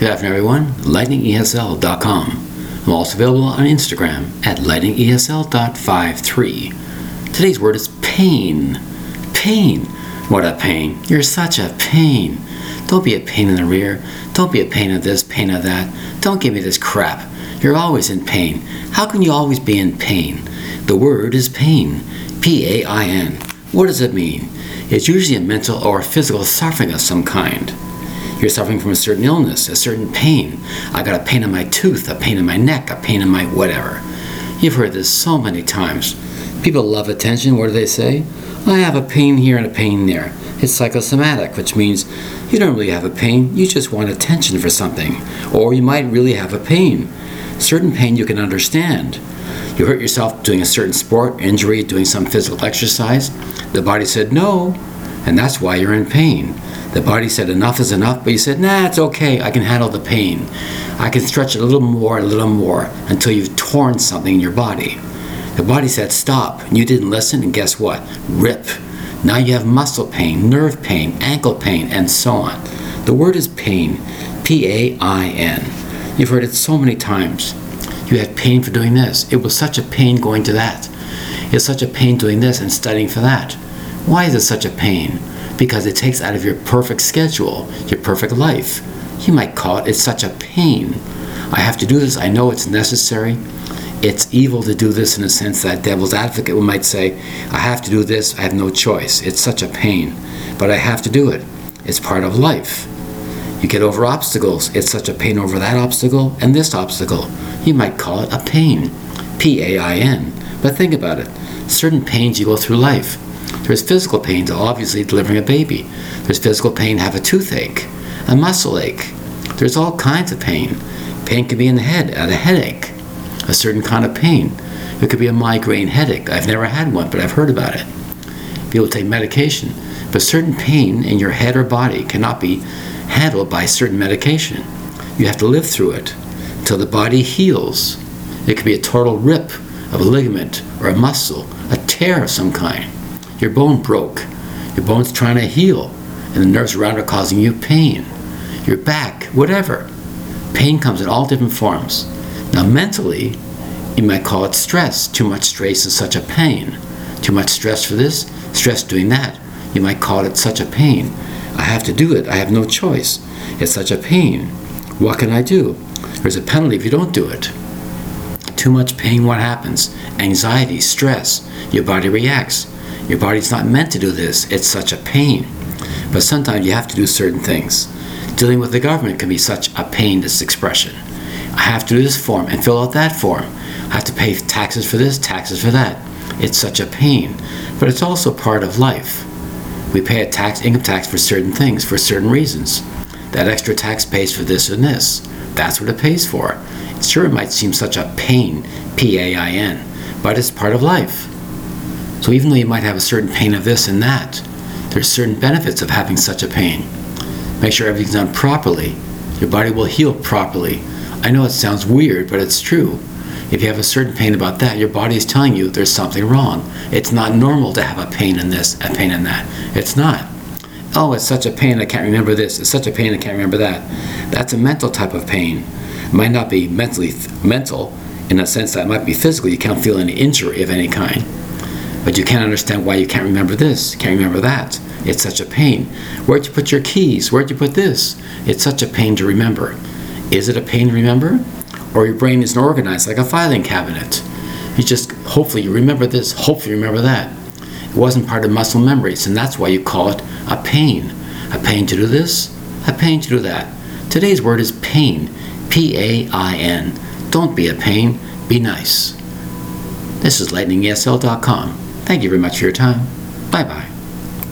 Good afternoon, everyone. LightningESL.com. I'm also available on Instagram at lightningesl.53. Today's word is pain. Pain. What a pain. You're such a pain. Don't be a pain in the rear. Don't be a pain of this, pain of that. Don't give me this crap. You're always in pain. How can you always be in pain? The word is pain. P A I N. What does it mean? It's usually a mental or physical suffering of some kind. You're suffering from a certain illness, a certain pain. I got a pain in my tooth, a pain in my neck, a pain in my whatever. You've heard this so many times. People love attention. What do they say? I have a pain here and a pain there. It's psychosomatic, which means you don't really have a pain, you just want attention for something. Or you might really have a pain. Certain pain you can understand. You hurt yourself doing a certain sport, injury, doing some physical exercise. The body said no, and that's why you're in pain. The body said enough is enough, but you said, nah, it's okay, I can handle the pain. I can stretch it a little more, a little more, until you've torn something in your body. The body said stop, and you didn't listen, and guess what? Rip. Now you have muscle pain, nerve pain, ankle pain, and so on. The word is pain, P A I N. You've heard it so many times. You had pain for doing this. It was such a pain going to that. It's such a pain doing this and studying for that. Why is it such a pain? Because it takes out of your perfect schedule, your perfect life. You might call it, it's such a pain. I have to do this, I know it's necessary. It's evil to do this in a sense that devil's advocate might say, I have to do this, I have no choice. It's such a pain, but I have to do it. It's part of life. You get over obstacles. It's such a pain over that obstacle and this obstacle. You might call it a pain. P A I N. But think about it. Certain pains you go through life. There's physical pain, to obviously delivering a baby. There's physical pain, to have a toothache, a muscle ache. There's all kinds of pain. Pain can be in the head, a headache, a certain kind of pain. It could be a migraine headache. I've never had one, but I've heard about it. People take medication, but certain pain in your head or body cannot be handled by certain medication. You have to live through it until the body heals. It could be a total rip of a ligament or a muscle, a tear of some kind. Your bone broke. Your bone's trying to heal, and the nerves around are causing you pain. Your back, whatever. Pain comes in all different forms. Now, mentally, you might call it stress. Too much stress is such a pain. Too much stress for this, stress doing that. You might call it such a pain. I have to do it. I have no choice. It's such a pain. What can I do? There's a penalty if you don't do it. Too much pain, what happens? Anxiety, stress. Your body reacts. Your body's not meant to do this. It's such a pain. But sometimes you have to do certain things. Dealing with the government can be such a pain, this expression. I have to do this form and fill out that form. I have to pay taxes for this, taxes for that. It's such a pain. But it's also part of life. We pay a tax, income tax for certain things, for certain reasons. That extra tax pays for this and this. That's what it pays for. Sure, it might seem such a pain, P A I N, but it's part of life. So even though you might have a certain pain of this and that, there's certain benefits of having such a pain. Make sure everything's done properly. Your body will heal properly. I know it sounds weird, but it's true. If you have a certain pain about that, your body is telling you there's something wrong. It's not normal to have a pain in this, a pain in that. It's not. Oh, it's such a pain, I can't remember this. It's such a pain, I can't remember that. That's a mental type of pain. It might not be mentally th- mental in a sense that it might be physical. You can't feel any injury of any kind but you can't understand why you can't remember this, can't remember that. It's such a pain. Where'd you put your keys? Where'd you put this? It's such a pain to remember. Is it a pain to remember? Or your brain isn't organized like a filing cabinet. You just, hopefully, you remember this, hopefully, you remember that. It wasn't part of muscle memories, and that's why you call it a pain. A pain to do this, a pain to do that. Today's word is pain. P A I N. Don't be a pain, be nice. This is lightningesl.com. Thank you very much for your time. Bye bye.